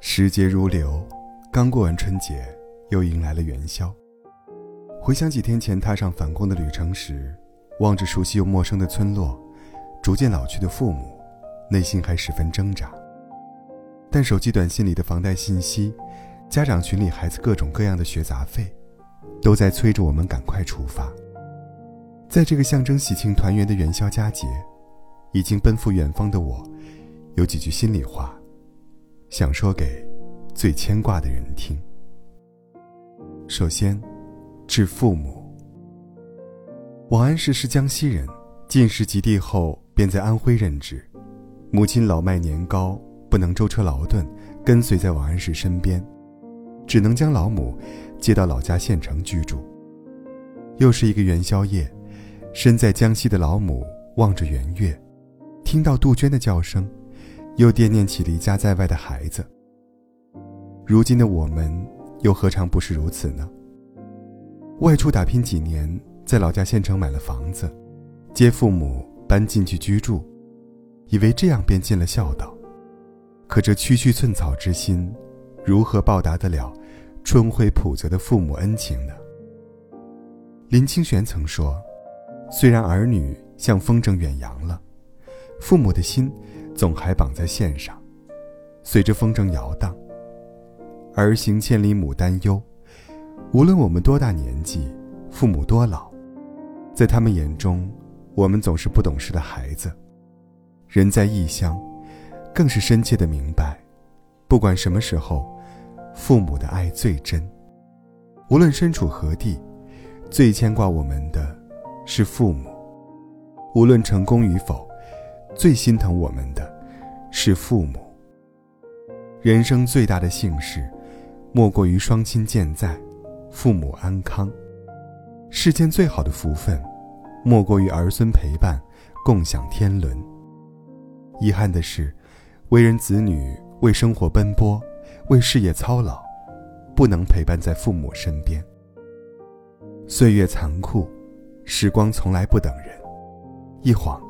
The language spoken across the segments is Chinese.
时节如流，刚过完春节，又迎来了元宵。回想几天前踏上返工的旅程时，望着熟悉又陌生的村落，逐渐老去的父母，内心还十分挣扎。但手机短信里的房贷信息，家长群里孩子各种各样的学杂费，都在催着我们赶快出发。在这个象征喜庆团圆的元宵佳节，已经奔赴远方的我，有几句心里话。想说给最牵挂的人听。首先，致父母。王安石是江西人，进士及第后便在安徽任职。母亲老迈年高，不能舟车劳顿，跟随在王安石身边，只能将老母接到老家县城居住。又是一个元宵夜，身在江西的老母望着圆月，听到杜鹃的叫声。又惦念起离家在外的孩子。如今的我们，又何尝不是如此呢？外出打拼几年，在老家县城买了房子，接父母搬进去居住，以为这样便尽了孝道。可这区区寸草之心，如何报答得了春晖普泽的父母恩情呢？林清玄曾说：“虽然儿女像风筝远扬了，父母的心。”总还绑在线上，随着风筝摇荡。儿行千里母担忧，无论我们多大年纪，父母多老，在他们眼中，我们总是不懂事的孩子。人在异乡，更是深切的明白，不管什么时候，父母的爱最真。无论身处何地，最牵挂我们的，是父母。无论成功与否。最心疼我们的，是父母。人生最大的幸事，莫过于双亲健在，父母安康。世间最好的福分，莫过于儿孙陪伴，共享天伦。遗憾的是，为人子女为生活奔波，为事业操劳，不能陪伴在父母身边。岁月残酷，时光从来不等人，一晃。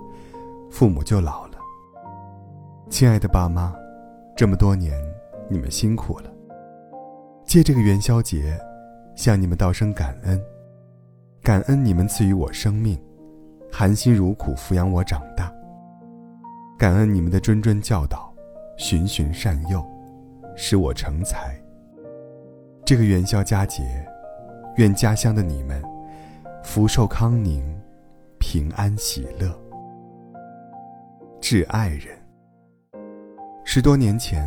父母就老了。亲爱的爸妈，这么多年，你们辛苦了。借这个元宵节，向你们道声感恩，感恩你们赐予我生命，含辛茹苦抚养我长大。感恩你们的谆谆教导，循循善诱，使我成才。这个元宵佳节，愿家乡的你们福寿康宁，平安喜乐。致爱人。十多年前，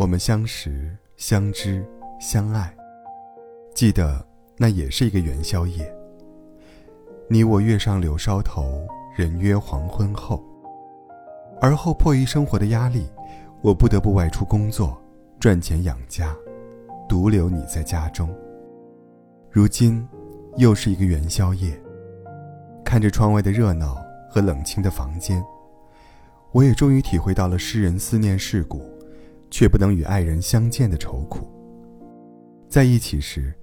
我们相识、相知、相爱，记得那也是一个元宵夜。你我月上柳梢头，人约黄昏后。而后迫于生活的压力，我不得不外出工作，赚钱养家，独留你在家中。如今，又是一个元宵夜，看着窗外的热闹和冷清的房间。我也终于体会到了诗人思念世故，却不能与爱人相见的愁苦。在一起时，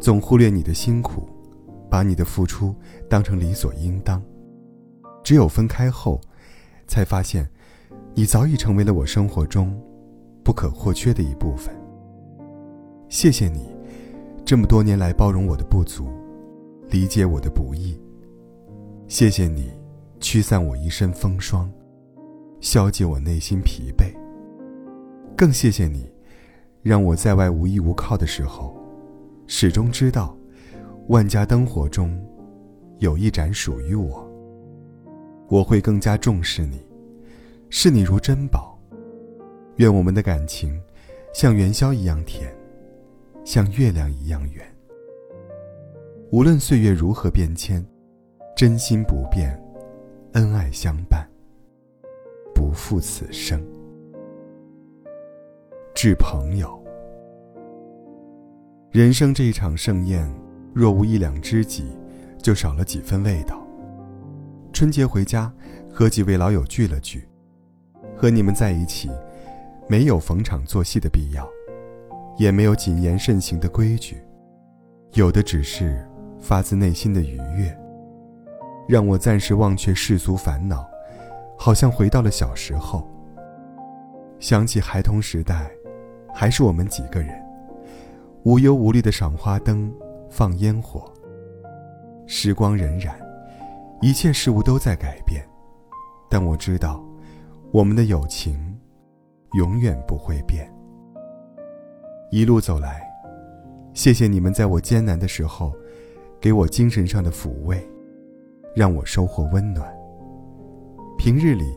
总忽略你的辛苦，把你的付出当成理所应当；只有分开后，才发现，你早已成为了我生活中不可或缺的一部分。谢谢你，这么多年来包容我的不足，理解我的不易。谢谢你，驱散我一身风霜。消解我内心疲惫。更谢谢你，让我在外无依无靠的时候，始终知道，万家灯火中，有一盏属于我。我会更加重视你，视你如珍宝。愿我们的感情，像元宵一样甜，像月亮一样圆。无论岁月如何变迁，真心不变，恩爱相伴。不负此生。致朋友，人生这一场盛宴，若无一两知己，就少了几分味道。春节回家，和几位老友聚了聚，和你们在一起，没有逢场作戏的必要，也没有谨言慎行的规矩，有的只是发自内心的愉悦，让我暂时忘却世俗烦恼。好像回到了小时候，想起孩童时代，还是我们几个人，无忧无虑的赏花灯、放烟火。时光荏苒，一切事物都在改变，但我知道，我们的友情永远不会变。一路走来，谢谢你们在我艰难的时候，给我精神上的抚慰，让我收获温暖。平日里，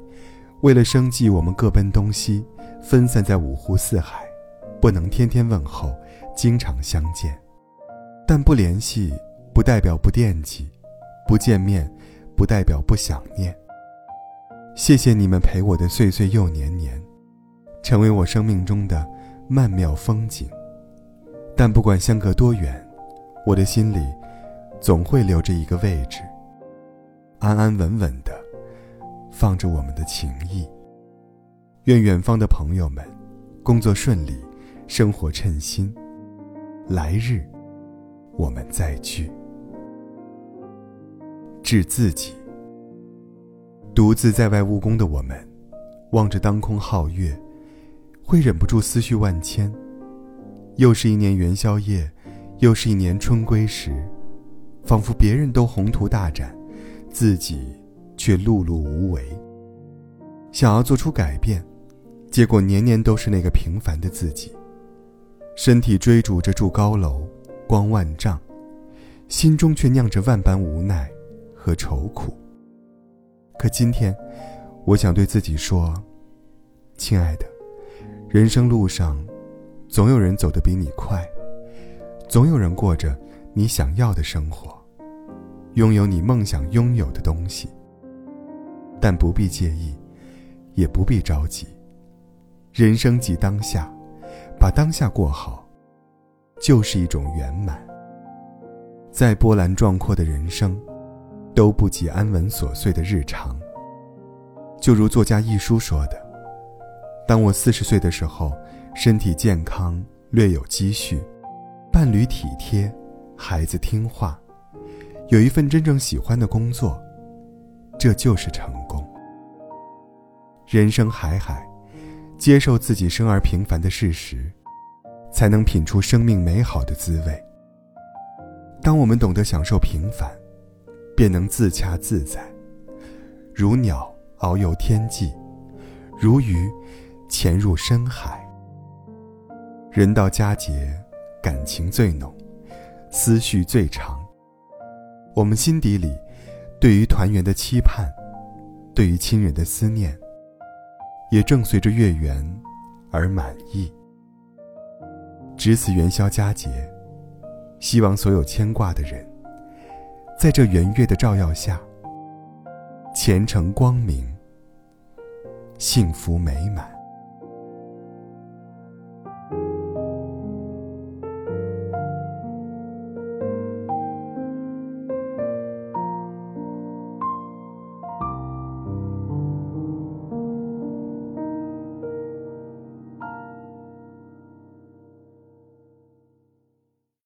为了生计，我们各奔东西，分散在五湖四海，不能天天问候，经常相见。但不联系，不代表不惦记；不见面，不代表不想念。谢谢你们陪我的岁岁又年年，成为我生命中的曼妙风景。但不管相隔多远，我的心里总会留着一个位置，安安稳稳的。放着我们的情谊。愿远方的朋友们，工作顺利，生活称心。来日，我们再聚。致自己。独自在外务工的我们，望着当空皓月，会忍不住思绪万千。又是一年元宵夜，又是一年春归时，仿佛别人都宏图大展，自己。却碌碌无为。想要做出改变，结果年年都是那个平凡的自己。身体追逐着住高楼，光万丈，心中却酿着万般无奈和愁苦。可今天，我想对自己说：“亲爱的，人生路上，总有人走得比你快，总有人过着你想要的生活，拥有你梦想拥有的东西。”但不必介意，也不必着急。人生即当下，把当下过好，就是一种圆满。再波澜壮阔的人生，都不及安稳琐碎的日常。就如作家一书说的：“当我四十岁的时候，身体健康，略有积蓄，伴侣体贴，孩子听话，有一份真正喜欢的工作。”这就是成功。人生海海，接受自己生而平凡的事实，才能品出生命美好的滋味。当我们懂得享受平凡，便能自洽自在，如鸟遨游天际，如鱼潜入深海。人到佳节，感情最浓，思绪最长。我们心底里。对于团圆的期盼，对于亲人的思念，也正随着月圆而满意。值此元宵佳节，希望所有牵挂的人，在这圆月的照耀下，前程光明，幸福美满。